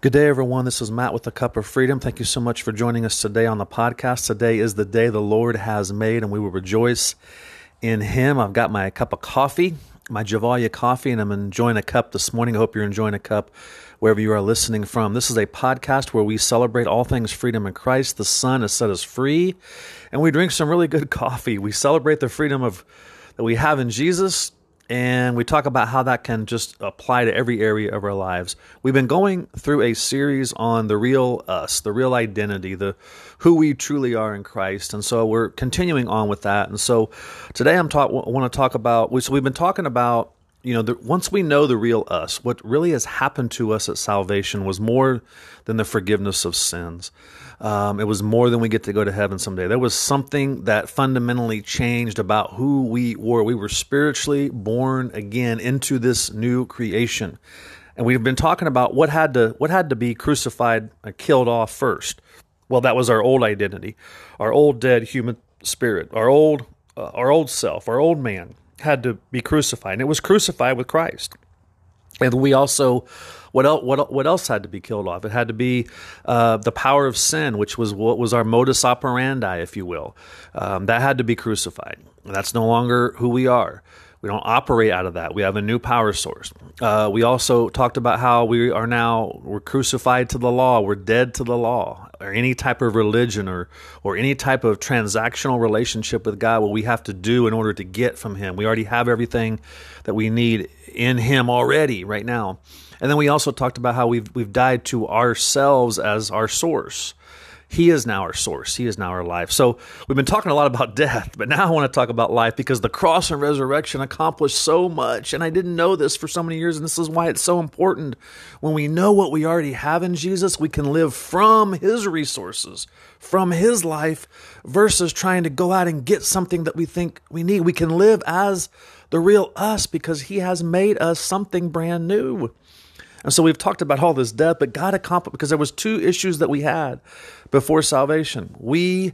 Good day, everyone. This is Matt with the Cup of Freedom. Thank you so much for joining us today on the podcast. Today is the day the Lord has made, and we will rejoice in Him. I've got my cup of coffee, my Gevalia coffee, and I'm enjoying a cup this morning. I hope you're enjoying a cup wherever you are listening from. This is a podcast where we celebrate all things freedom in Christ. The Son has set us free, and we drink some really good coffee. We celebrate the freedom of that we have in Jesus and we talk about how that can just apply to every area of our lives. We've been going through a series on the real us, the real identity, the who we truly are in Christ, and so we're continuing on with that. And so today I'm talk I want to talk about. So we've been talking about you know, the, once we know the real us, what really has happened to us at salvation was more than the forgiveness of sins. Um, it was more than we get to go to heaven someday. There was something that fundamentally changed about who we were. We were spiritually born again into this new creation, and we've been talking about what had to what had to be crucified, killed off first. Well, that was our old identity, our old dead human spirit, our old uh, our old self, our old man had to be crucified, and it was crucified with Christ. And we also, what else, what, what else had to be killed off? It had to be uh, the power of sin, which was what was our modus operandi, if you will. Um, that had to be crucified. That's no longer who we are. We don't operate out of that. We have a new power source. Uh, we also talked about how we are now we're crucified to the law. We're dead to the law, or any type of religion, or or any type of transactional relationship with God. What we have to do in order to get from Him. We already have everything that we need in Him already right now. And then we also talked about how we've we've died to ourselves as our source. He is now our source. He is now our life. So we've been talking a lot about death, but now I want to talk about life because the cross and resurrection accomplished so much. And I didn't know this for so many years. And this is why it's so important. When we know what we already have in Jesus, we can live from his resources, from his life, versus trying to go out and get something that we think we need. We can live as the real us because he has made us something brand new. And so we've talked about all this death, but God accomplished because there was two issues that we had before salvation. We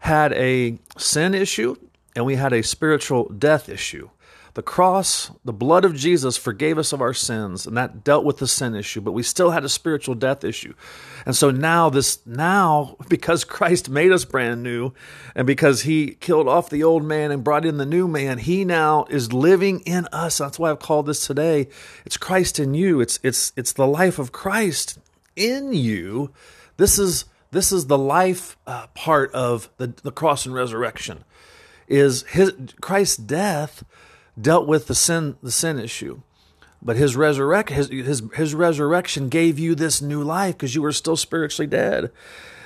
had a sin issue and we had a spiritual death issue. The cross, the blood of Jesus forgave us of our sins, and that dealt with the sin issue, but we still had a spiritual death issue. And so now this now because Christ made us brand new and because he killed off the old man and brought in the new man, he now is living in us. That's why I've called this today. It's Christ in you. It's it's it's the life of Christ in you. This is this is the life uh, part of the, the cross and resurrection. Is his Christ's death dealt with the sin the sin issue. But his resurrect his, his his resurrection gave you this new life because you were still spiritually dead.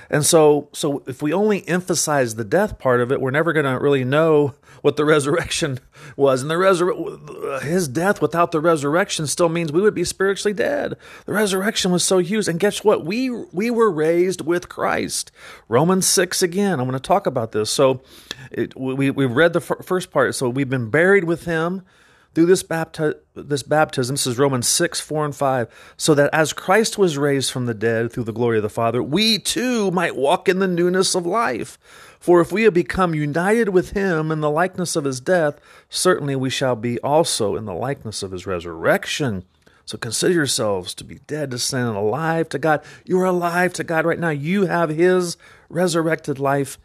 And so so if we only emphasize the death part of it, we're never going to really know what the resurrection was. And the resur- his death without the resurrection still means we would be spiritually dead. The resurrection was so huge. And guess what? We we were raised with Christ. Romans 6 again. I'm going to talk about this. So it, we we read the f- first part. So we've been buried with him through this, bapti- this baptism, this is Romans 6, 4 and 5, so that as Christ was raised from the dead through the glory of the Father, we too might walk in the newness of life. For if we have become united with him in the likeness of his death, certainly we shall be also in the likeness of his resurrection. So consider yourselves to be dead to sin and alive to God. You are alive to God right now. You have his resurrected life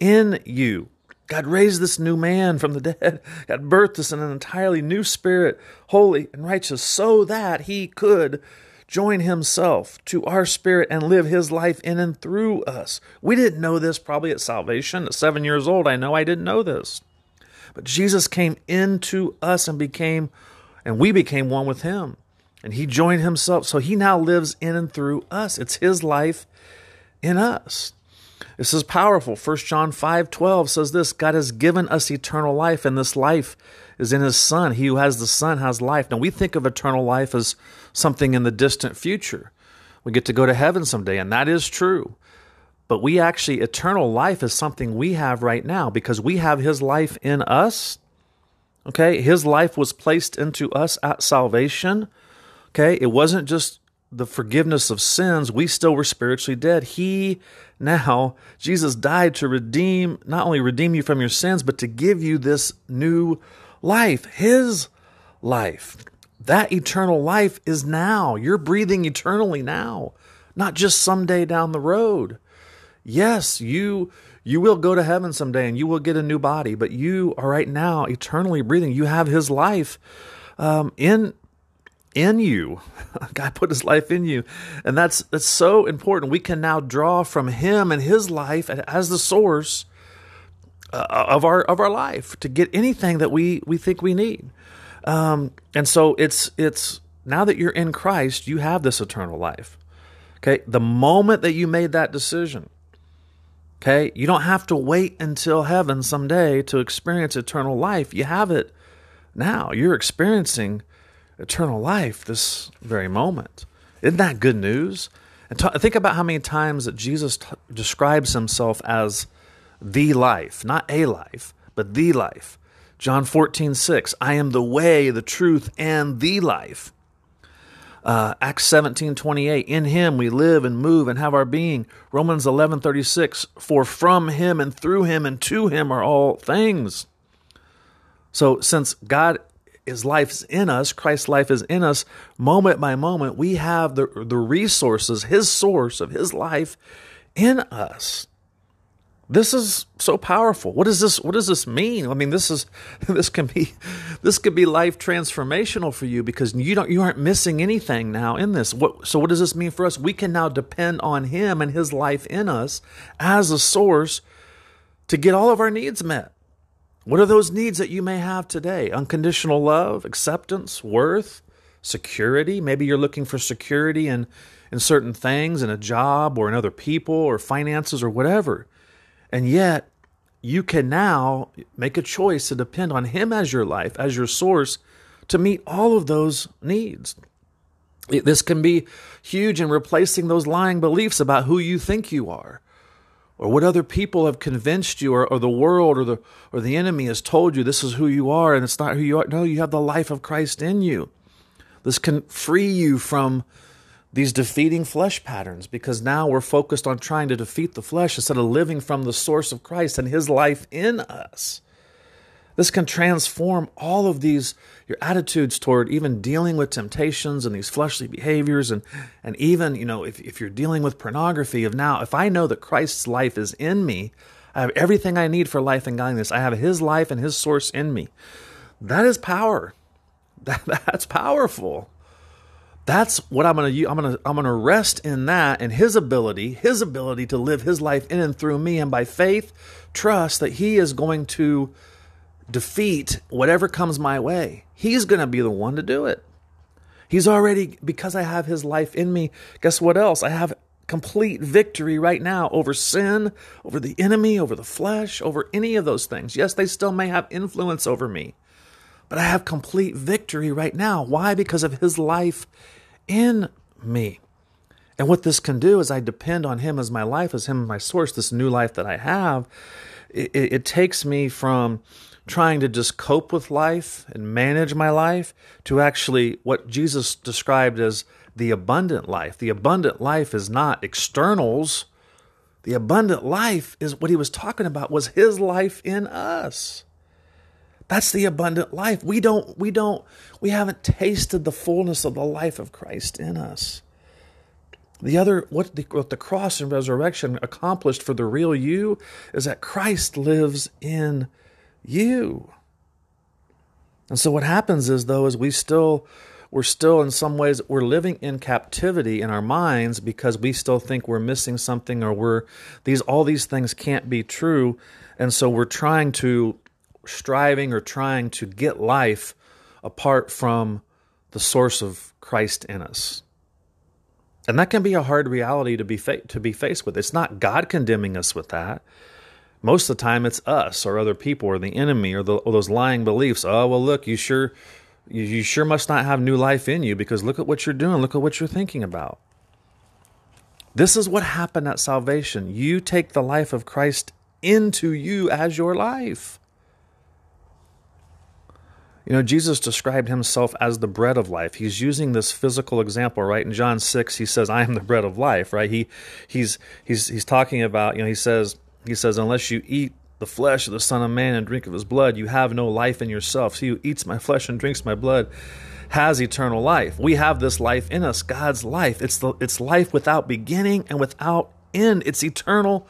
in you. God raised this new man from the dead. God birthed us in an entirely new spirit, holy and righteous, so that he could join himself to our spirit and live his life in and through us. We didn't know this probably at salvation. At seven years old, I know I didn't know this. But Jesus came into us and became, and we became one with him. And he joined himself. So he now lives in and through us. It's his life in us. This is powerful. 1 John 5 12 says this God has given us eternal life, and this life is in his Son. He who has the Son has life. Now, we think of eternal life as something in the distant future. We get to go to heaven someday, and that is true. But we actually, eternal life is something we have right now because we have his life in us. Okay, his life was placed into us at salvation. Okay, it wasn't just the forgiveness of sins, we still were spiritually dead. He now, Jesus died to redeem, not only redeem you from your sins, but to give you this new life, His life. That eternal life is now. You're breathing eternally now. not just someday down the road. Yes, you you will go to heaven someday and you will get a new body, but you are right now eternally breathing. You have His life um, in in you. God put His life in you, and that's that's so important. We can now draw from Him and His life as the source uh, of our of our life to get anything that we we think we need. Um, and so it's it's now that you're in Christ, you have this eternal life. Okay, the moment that you made that decision Okay? You don't have to wait until heaven someday to experience eternal life. You have it now. You're experiencing eternal life this very moment. Isn't that good news? And t- think about how many times that Jesus t- describes himself as the life, not a life, but the life. John 14, 6, I am the way, the truth, and the life. Uh, Acts 17 28, in him we live and move and have our being. Romans 11 36, for from him and through him and to him are all things. So, since God is in us, Christ's life is in us, moment by moment, we have the, the resources, his source of his life in us. This is so powerful. What does this what does this mean? I mean, this is this can be this could be life transformational for you because you don't you aren't missing anything now in this. What so what does this mean for us? We can now depend on him and his life in us as a source to get all of our needs met. What are those needs that you may have today? Unconditional love, acceptance, worth, security. Maybe you're looking for security in in certain things, in a job or in other people or finances or whatever. And yet, you can now make a choice to depend on Him as your life, as your source, to meet all of those needs. This can be huge in replacing those lying beliefs about who you think you are, or what other people have convinced you, or, or the world or the or the enemy has told you this is who you are and it's not who you are. No, you have the life of Christ in you. This can free you from these defeating flesh patterns because now we're focused on trying to defeat the flesh instead of living from the source of Christ and his life in us. This can transform all of these your attitudes toward even dealing with temptations and these fleshly behaviors and and even, you know, if, if you're dealing with pornography of now, if I know that Christ's life is in me, I have everything I need for life and godliness. I have his life and his source in me. That is power. That, that's powerful that's what I'm going to I'm going to I'm going to rest in that and his ability, his ability to live his life in and through me and by faith trust that he is going to defeat whatever comes my way. He's going to be the one to do it. He's already because I have his life in me. Guess what else? I have complete victory right now over sin, over the enemy, over the flesh, over any of those things. Yes, they still may have influence over me. But I have complete victory right now. Why? Because of his life in me. And what this can do is I depend on Him as my life, as Him my source, this new life that I have. It, it, takes me from trying to just cope with life and manage my life to actually what Jesus described as the abundant life. The abundant life is not externals. The abundant life is what he was talking about was his life in us. That's the abundant life. We don't, we don't, we haven't tasted the fullness of the life of Christ in us. The other, what the, what the cross and resurrection accomplished for the real you is that Christ lives in you. And so what happens is though is we still we're still in some ways we're living in captivity in our minds because we still think we're missing something or we're these all these things can't be true and so we're trying to striving or trying to get life apart from the source of Christ in us. And that can be a hard reality to be fa- to be faced with. It's not God condemning us with that. Most of the time, it's us or other people or the enemy or, the, or those lying beliefs. Oh well, look, you sure you, you sure must not have new life in you because look at what you're doing. Look at what you're thinking about. This is what happened at salvation. You take the life of Christ into you as your life. You know, Jesus described himself as the bread of life. He's using this physical example, right? In John 6, he says, I am the bread of life, right? He he's he's he's talking about, you know, he says he says, unless you eat the flesh of the Son of Man and drink of his blood, you have no life in yourself. He who eats my flesh and drinks my blood has eternal life. We have this life in us, God's life. It's the it's life without beginning and without end. It's eternal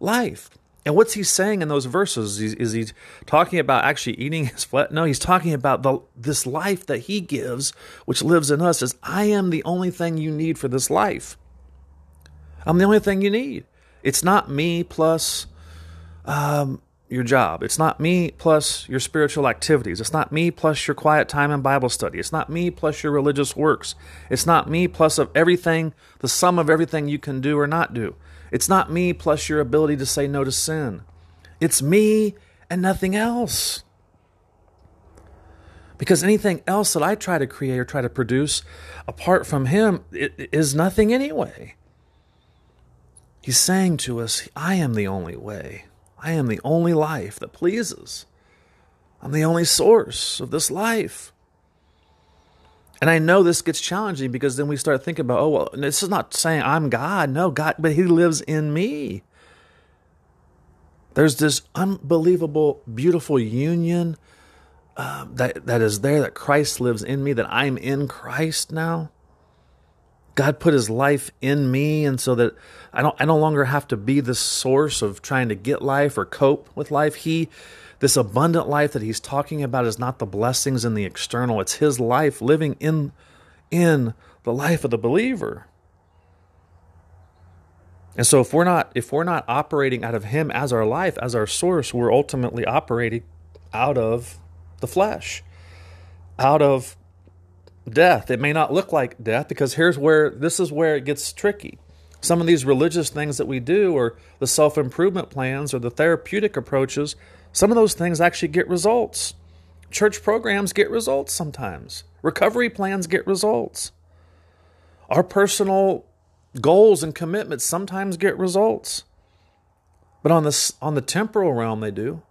life. And what's he saying in those verses? Is, is he talking about actually eating his flesh? No, he's talking about the this life that he gives, which lives in us. Is I am the only thing you need for this life. I'm the only thing you need. It's not me plus um, your job. It's not me plus your spiritual activities. It's not me plus your quiet time in Bible study. It's not me plus your religious works. It's not me plus of everything, the sum of everything you can do or not do. It's not me plus your ability to say no to sin. It's me and nothing else. Because anything else that I try to create or try to produce apart from Him is nothing anyway. He's saying to us, I am the only way. I am the only life that pleases. I'm the only source of this life. And I know this gets challenging because then we start thinking about, oh, well, this is not saying I'm God. No, God, but He lives in me. There's this unbelievable, beautiful union uh, that, that is there, that Christ lives in me, that I'm in Christ now. God put his life in me and so that I don't I no longer have to be the source of trying to get life or cope with life. He this abundant life that he's talking about is not the blessings in the external. It's his life living in in the life of the believer. And so if we're not if we're not operating out of him as our life, as our source, we're ultimately operating out of the flesh, out of death. It may not look like death because here's where this is where it gets tricky. Some of these religious things that we do, or the self improvement plans, or the therapeutic approaches, some of those things actually get results. Church programs get results sometimes, recovery plans get results. Our personal goals and commitments sometimes get results. But on the, on the temporal realm, they do.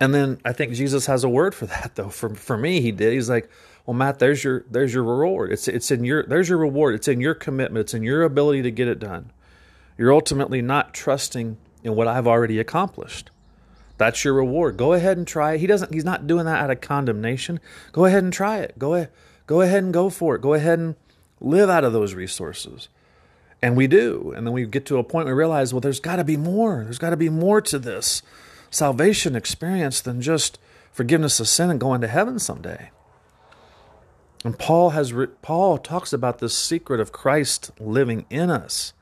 And then I think Jesus has a word for that though. For for me, he did. He's like, "Well, Matt, there's your there's your reward. It's it's in your there's your reward. It's in your commitment. It's in your ability to get it done. You're ultimately not trusting in what I've already accomplished. That's your reward. Go ahead and try it. He doesn't. He's not doing that out of condemnation. Go ahead and try it. Go ahead. Go ahead and go for it. Go ahead and live out of those resources. And we do. And then we get to a point where we realize, well, there's got to be more. There's got to be more to this salvation experience than just forgiveness of sin and going to heaven someday. And Paul has Paul talks about this secret of Christ living in us.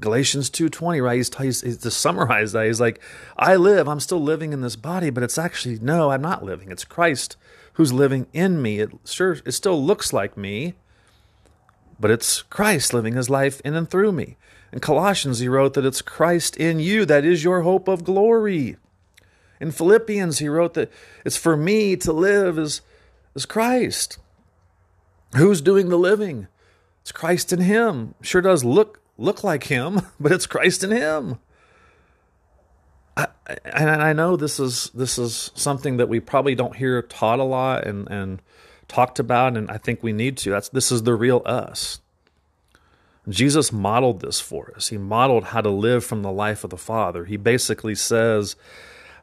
Galatians 2:20, right? He's, he's, he's to summarize that. He's like, I live, I'm still living in this body, but it's actually no, I'm not living. It's Christ who's living in me. It sure it still looks like me, but it's Christ living his life in and through me. In Colossians, he wrote that it's Christ in you that is your hope of glory. In Philippians, he wrote that it's for me to live as, as Christ. Who's doing the living? It's Christ in him. Sure does look look like him, but it's Christ in him. I, and I know this is this is something that we probably don't hear taught a lot and, and talked about, and I think we need to. That's this is the real us. Jesus modeled this for us. He modeled how to live from the life of the Father. He basically says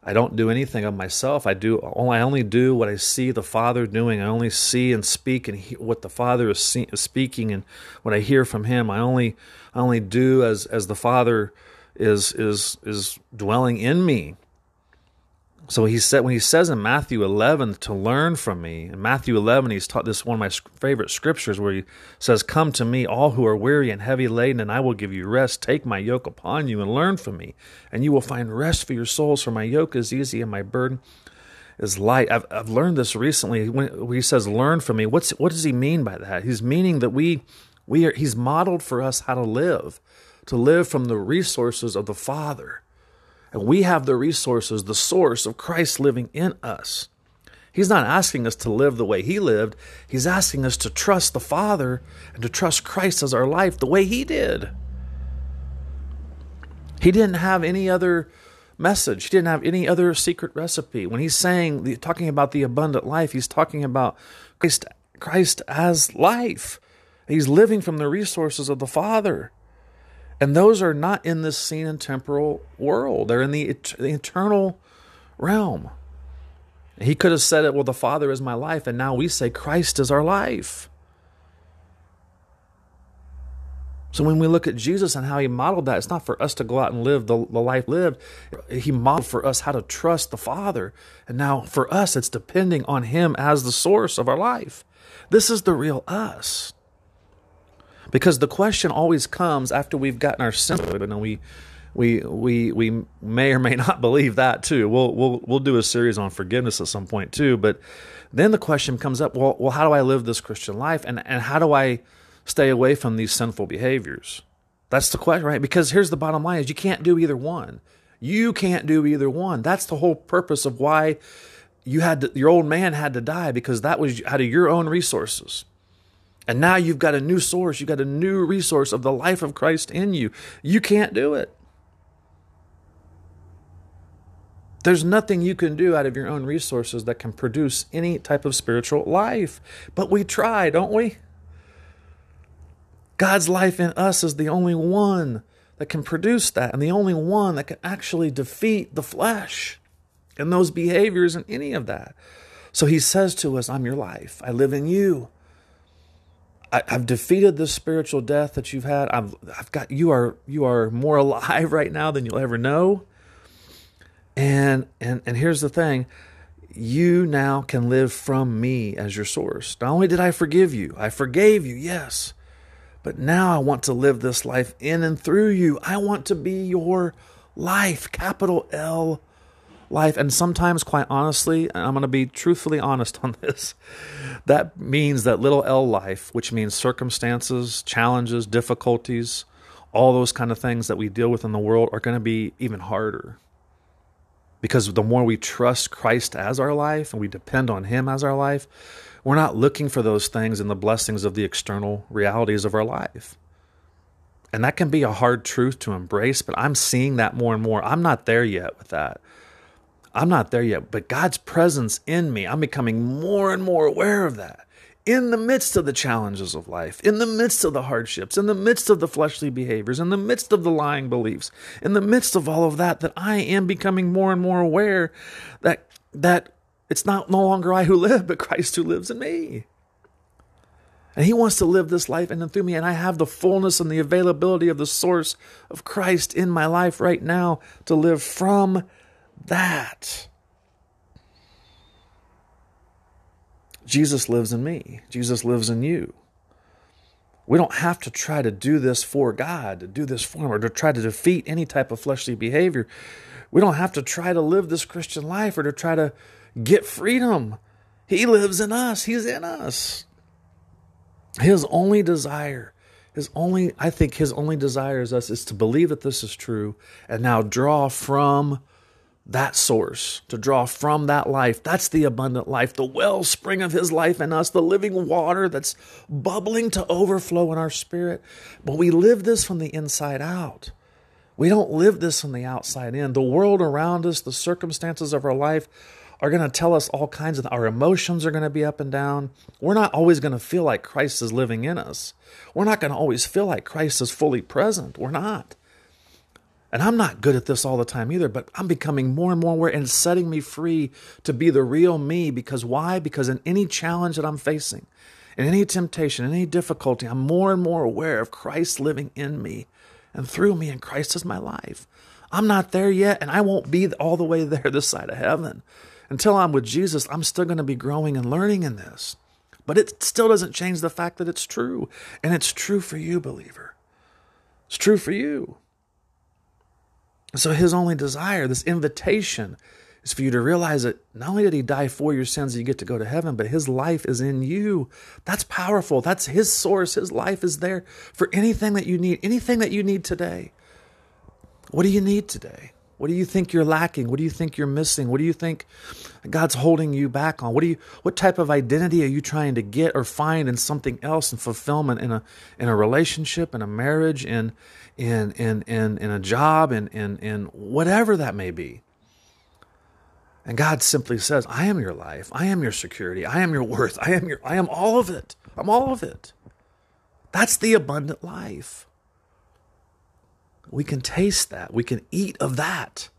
I don't do anything of myself. I do. I only do what I see the Father doing. I only see and speak and what the Father is, see, is speaking and what I hear from Him. I only, I only do as as the Father is is is dwelling in me. So he said when he says in Matthew 11 to learn from me. In Matthew 11, he's taught this one of my favorite scriptures where he says, "Come to me, all who are weary and heavy laden, and I will give you rest. Take my yoke upon you and learn from me, and you will find rest for your souls. For my yoke is easy and my burden is light." I've, I've learned this recently. When he says, "Learn from me," what's what does he mean by that? He's meaning that we we are. He's modeled for us how to live, to live from the resources of the Father and we have the resources, the source of Christ living in us. He's not asking us to live the way He lived. He's asking us to trust the Father and to trust Christ as our life the way He did. He didn't have any other message. He didn't have any other secret recipe. When he's saying, talking about the abundant life, he's talking about Christ, Christ as life. He's living from the resources of the Father. And those are not in this seen and temporal world. They're in the, the eternal realm. He could have said it, well, the Father is my life, and now we say Christ is our life. So when we look at Jesus and how he modeled that, it's not for us to go out and live the, the life lived. He modeled for us how to trust the Father. And now for us, it's depending on him as the source of our life. This is the real us. Because the question always comes after we've gotten our sin, and then we we we we may or may not believe that too. We'll we'll we'll do a series on forgiveness at some point too. But then the question comes up: Well, well, how do I live this Christian life, and and how do I stay away from these sinful behaviors? That's the question, right? Because here's the bottom line: is you can't do either one. You can't do either one. That's the whole purpose of why you had to, your old man had to die because that was out of your own resources. And now you've got a new source, you've got a new resource of the life of Christ in you. You can't do it. There's nothing you can do out of your own resources that can produce any type of spiritual life. But we try, don't we? God's life in us is the only one that can produce that and the only one that can actually defeat the flesh and those behaviors and any of that. So he says to us, I'm your life. I live in you. I, have defeated the spiritual death that you've had. I've, I've got you are you are more alive right now than you'll ever know. And and and here's the thing, you now can live from me as your source. Not only did I forgive you, I forgave you, yes. But now I want to live this life in and through you. I want to be your life, capital L life. And sometimes, quite honestly, I'm going to be truthfully honest on this, that means that little L life, which means circumstances, challenges, difficulties, all those kind of things that we deal with in the world are going to be even harder. Because the more we trust Christ as our life and we depend on Him as our life, we're not looking for those things in the blessings of the external realities of our life. And that can be a hard truth to embrace, but I'm seeing that more and more. I'm not there yet with that. I'm not there yet, but God's presence in me, I'm becoming more and more aware of that. In the midst of the challenges of life, in the midst of the hardships, in the midst of the fleshly behaviors, in the midst of the lying beliefs, in the midst of all of that, that I am becoming more and more aware that that it's not no longer I who live, but Christ who lives in me. And he wants to live this life in and through me. And I have the fullness and the availability of the source of Christ in my life right now to live from that. Jesus lives in me, Jesus lives in you. We don't have to try to do this for God, to do this for Him, or to try to defeat any type of fleshly behavior. We don't have to try to live this Christian life or to try to get freedom. He lives in us, He's in us. His only desire, his only, I think his only desire is us is to believe that this is true and now draw from that source, to draw from that life. That's the abundant life, the wellspring of His life in us, the living water that's bubbling to overflow in our spirit. But we live this from the inside out. We don't live this from the outside in. The world around us, the circumstances of our life, are going to tell us all kinds of our emotions are going to be up and down. We're not always going to feel like Christ is living in us. We're not going to always feel like Christ is fully present. We're not. And I'm not good at this all the time either, but I'm becoming more and more aware and setting me free to be the real me. Because why? Because in any challenge that I'm facing, in any temptation, any difficulty, I'm more and more aware of Christ living in me and through me, and Christ is my life. I'm not there yet, and I won't be all the way there this side of heaven. Until I'm with Jesus, I'm still going to be growing and learning in this. But it still doesn't change the fact that it's true. And it's true for you, believer. It's true for you. So his only desire, this invitation, is for you to realize that not only did he die for your sins, you get to go to heaven, but his life is in you. That's powerful. That's his source. His life is there for anything that you need, anything that you need today. What do you need today? What do you think you're lacking? What do you think you're missing? What do you think God's holding you back on? What do you what type of identity are you trying to get or find in something else and fulfillment in a in a relationship, in a marriage, in in in in, in a job, in, in in whatever that may be? And God simply says, I am your life. I am your security. I am your worth. I am your I am all of it. I'm all of it. That's the abundant life. We can taste that. We can eat of that.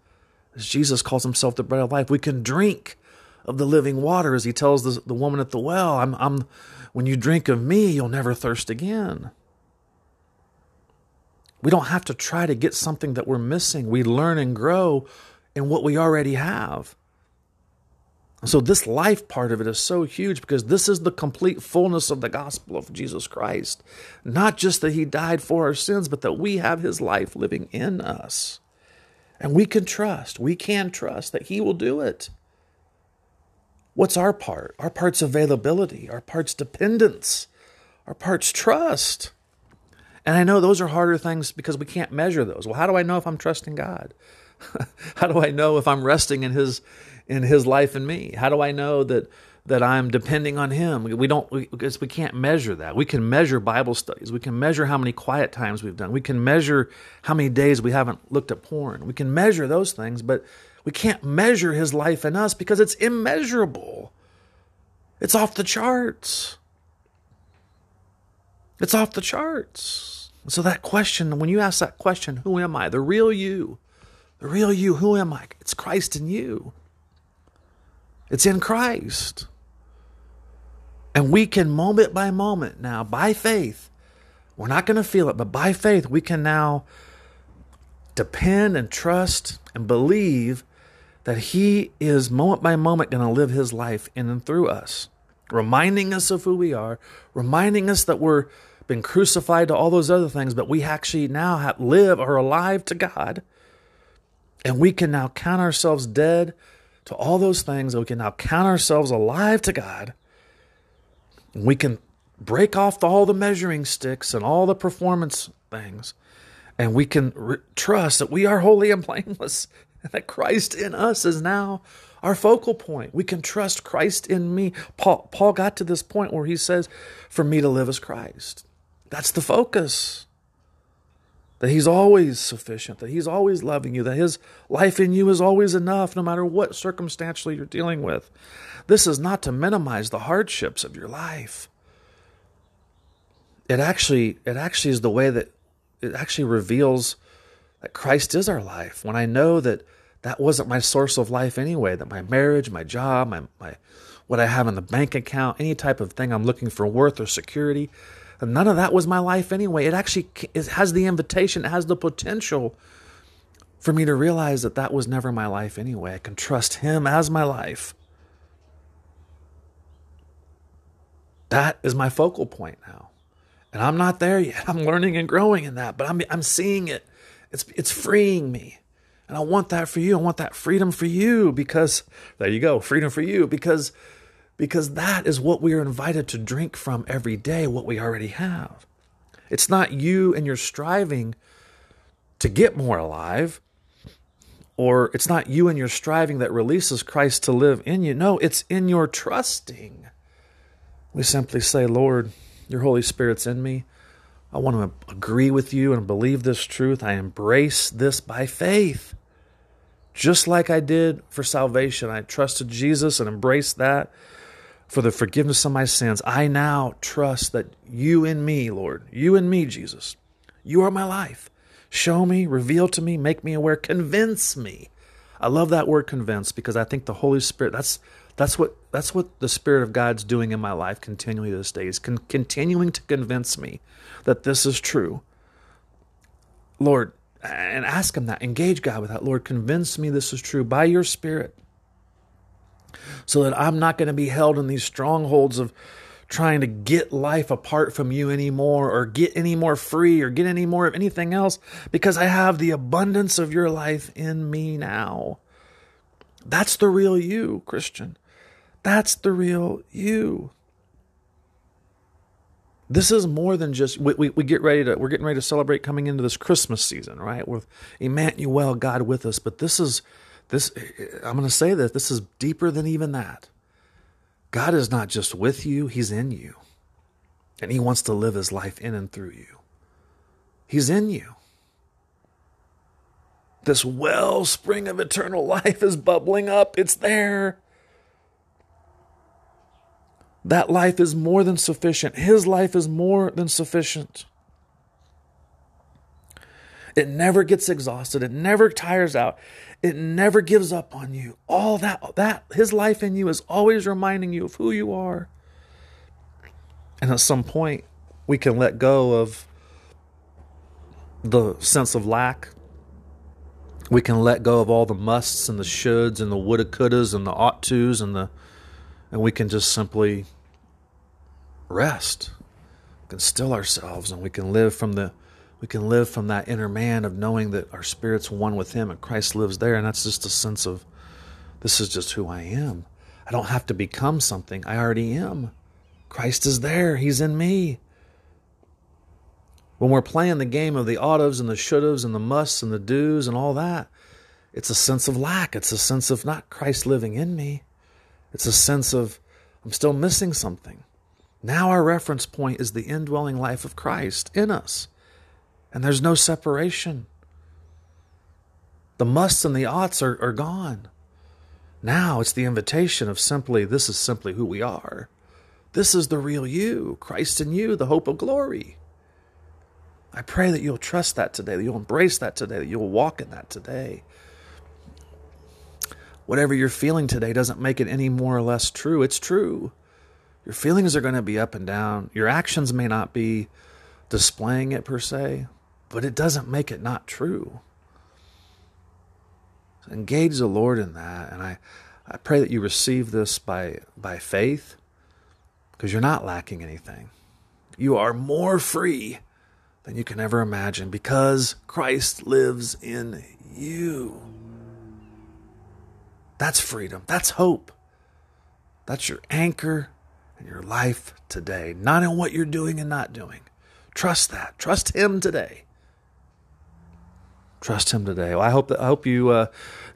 As Jesus calls himself the bread of life, we can drink of the living water as he tells the, the woman at the well, I'm, I'm, when you drink of me, you'll never thirst again. We don't have to try to get something that we're missing. We learn and grow in what we already have. So, this life part of it is so huge because this is the complete fullness of the gospel of Jesus Christ. Not just that he died for our sins, but that we have his life living in us. And we can trust, we can trust that he will do it. What's our part? Our part's availability, our part's dependence, our part's trust. And I know those are harder things because we can't measure those. Well, how do I know if I'm trusting God? how do I know if I'm resting in his in his life and me? How do I know that that I'm depending on him? We don't we, because we can't measure that. We can measure Bible studies. We can measure how many quiet times we've done. We can measure how many days we haven't looked at porn. We can measure those things, but we can't measure his life in us because it's immeasurable. It's off the charts. It's off the charts. So that question, when you ask that question, who am I? The real you. The real you, who am I? It's Christ in you. It's in Christ. And we can moment by moment now, by faith, we're not going to feel it, but by faith, we can now depend and trust and believe that He is moment by moment going to live His life in and through us, reminding us of who we are, reminding us that we're been crucified to all those other things, but we actually now have, live or alive to God. And we can now count ourselves dead to all those things. That we can now count ourselves alive to God. We can break off all the measuring sticks and all the performance things. And we can re- trust that we are holy and blameless, and that Christ in us is now our focal point. We can trust Christ in me. Paul, Paul got to this point where he says, For me to live is Christ. That's the focus. That He's always sufficient, that He's always loving you, that His life in you is always enough, no matter what circumstantially you're dealing with. This is not to minimize the hardships of your life. It actually, it actually is the way that it actually reveals that Christ is our life. When I know that that wasn't my source of life anyway, that my marriage, my job, my, my what I have in the bank account, any type of thing I'm looking for worth or security, none of that was my life anyway. It actually it has the invitation, it has the potential for me to realize that that was never my life anyway. I can trust Him as my life. That is my focal point now. And I'm not there yet. I'm learning and growing in that, but I'm, I'm seeing it. It's, it's freeing me. And I want that for you. I want that freedom for you because, there you go, freedom for you because because that is what we are invited to drink from every day, what we already have. It's not you and your striving to get more alive, or it's not you and your striving that releases Christ to live in you. No, it's in your trusting. We simply say, Lord, your Holy Spirit's in me. I want to agree with you and believe this truth. I embrace this by faith. Just like I did for salvation, I trusted Jesus and embraced that for the forgiveness of my sins. I now trust that you in me, Lord, you and me, Jesus, you are my life. Show me, reveal to me, make me aware, convince me. I love that word convince because I think the Holy Spirit, that's that's what that's what the Spirit of God's doing in my life continually this day. Is con- continuing to convince me that this is true. Lord, and ask him that. Engage God with that. Lord, convince me this is true by your Spirit so that I'm not going to be held in these strongholds of trying to get life apart from you anymore or get any more free or get any more of anything else because I have the abundance of your life in me now. That's the real you, Christian. That's the real you. This is more than just we, we, we, get ready to we're getting ready to celebrate coming into this Christmas season, right? With Emmanuel, God with us. But this is this, eh, eh, I'm going to say that this is deeper than even that. God is not just with you, He's in you. And He wants to live His life in and through you. He's in you. This wellspring of eternal life is bubbling up, it's there. That life is more than sufficient. His life is more than sufficient. It never gets exhausted. It never tires out. It never gives up on you. All that that his life in you is always reminding you of who you are. And at some point, we can let go of the sense of lack. We can let go of all the musts and the shoulds and the woulda couldas and the ought tos and the and we can just simply rest. We can still ourselves and we can live from the we can live from that inner man of knowing that our spirit's one with him and Christ lives there and that's just a sense of this is just who I am. I don't have to become something. I already am. Christ is there. He's in me. When we're playing the game of the oughtas and the shouldas and the musts and the do's and all that, it's a sense of lack. It's a sense of not Christ living in me. It's a sense of I'm still missing something. Now our reference point is the indwelling life of Christ in us. And there's no separation. The musts and the oughts are, are gone. Now it's the invitation of simply, this is simply who we are. This is the real you, Christ in you, the hope of glory. I pray that you'll trust that today, that you'll embrace that today, that you'll walk in that today. Whatever you're feeling today doesn't make it any more or less true. It's true. Your feelings are going to be up and down. Your actions may not be displaying it per se, but it doesn't make it not true. So engage the Lord in that. And I, I pray that you receive this by, by faith because you're not lacking anything. You are more free than you can ever imagine because Christ lives in you. That's freedom. That's hope. That's your anchor in your life today, not in what you're doing and not doing. Trust that. Trust Him today. Trust Him today. Well, I hope that I hope you uh,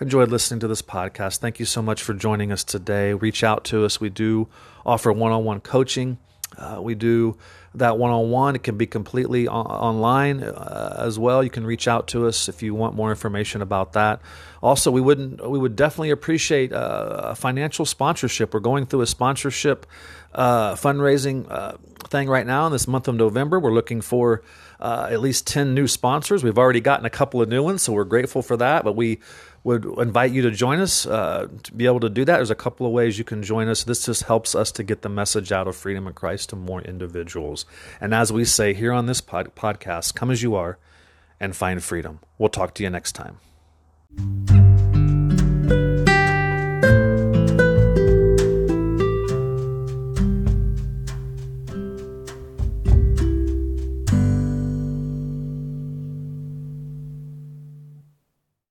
enjoyed listening to this podcast. Thank you so much for joining us today. Reach out to us. We do offer one-on-one coaching. Uh, we do that one on one. It can be completely on- online uh, as well. You can reach out to us if you want more information about that. Also, we wouldn't we would definitely appreciate uh, a financial sponsorship. We're going through a sponsorship uh, fundraising uh, thing right now in this month of November. We're looking for uh, at least 10 new sponsors. We've already gotten a couple of new ones, so we're grateful for that. But we would invite you to join us uh, to be able to do that. There's a couple of ways you can join us. This just helps us to get the message out of freedom in Christ to more individuals. And as we say here on this pod- podcast, come as you are and find freedom. We'll talk to you next time.